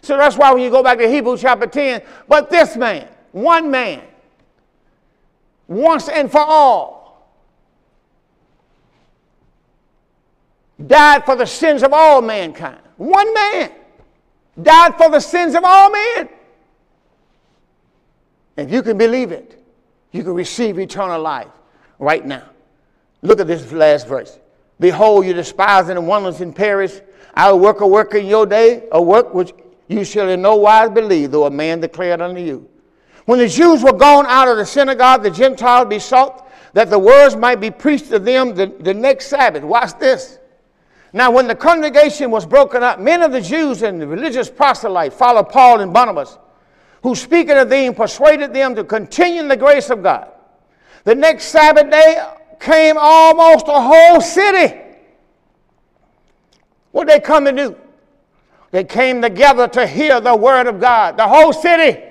So that's why when you go back to Hebrews chapter 10, but this man, one man, once and for all, died for the sins of all mankind. One man died for the sins of all men. If you can believe it, you can receive eternal life right now. Look at this last verse. Behold, you despise and wonders and perish. I will work a work in your day, a work which you shall in no wise believe, though a man declared unto you. When the Jews were gone out of the synagogue, the Gentiles besought that the words might be preached to them the, the next Sabbath. Watch this. Now, when the congregation was broken up, many of the Jews and the religious proselytes followed Paul and Barnabas who speaking of them persuaded them to continue in the grace of God. The next Sabbath day came almost a whole city. What they come to do? They came together to hear the word of God, the whole city.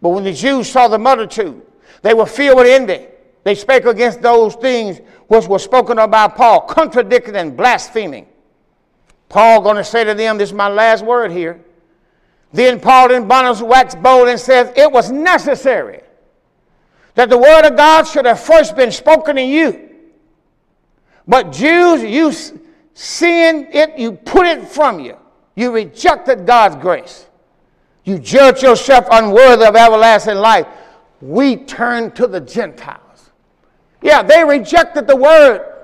But when the Jews saw the multitude, they were filled with envy. They spake against those things which were spoken of by Paul, contradicting and blaspheming. Paul going to say to them, this is my last word here. Then Paul and Barnabas waxed bold and says, It was necessary that the word of God should have first been spoken to you. But Jews, you sin it, you put it from you. You rejected God's grace. You judge yourself unworthy of everlasting life. We turn to the Gentiles. Yeah, they rejected the word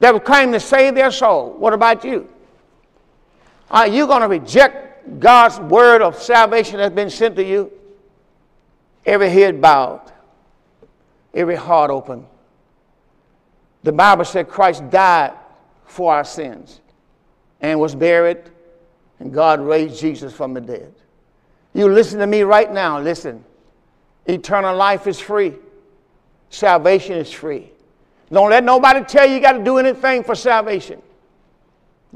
that claimed to save their soul. What about you? Are you going to reject God's word of salvation that's been sent to you? Every head bowed, every heart open. The Bible said Christ died for our sins and was buried, and God raised Jesus from the dead. You listen to me right now, listen. Eternal life is free, salvation is free. Don't let nobody tell you you got to do anything for salvation.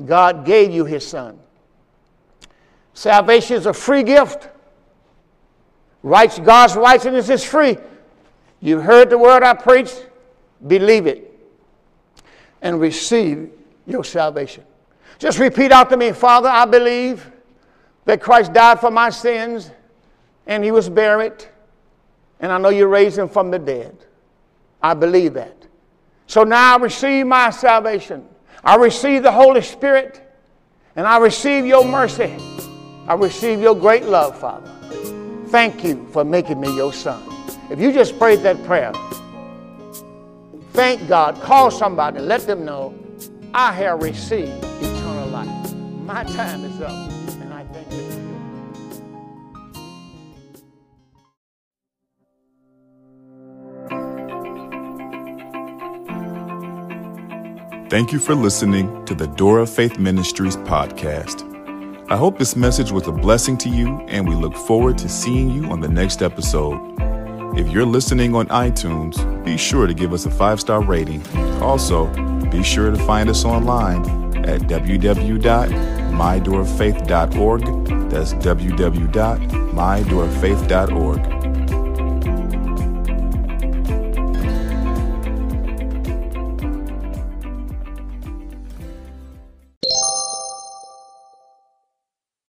God gave you his son. Salvation is a free gift. Rights, God's righteousness is free. You heard the word I preached, believe it, and receive your salvation. Just repeat after me, Father, I believe that Christ died for my sins and he was buried, and I know you raised him from the dead. I believe that. So now I receive my salvation. I receive the Holy Spirit, and I receive your mercy. I receive your great love, Father. Thank you for making me your son. If you just prayed that prayer, thank God. Call somebody, let them know I have received eternal life. My time is up.
And I thank you Thank you for listening to the Door of Faith Ministries podcast. I hope this message was a blessing to you, and we look forward to seeing you on the next episode. If you're listening on iTunes, be sure to give us a five star rating. Also, be sure to find us online at www.mydooroffaith.org. That's www.mydooroffaith.org.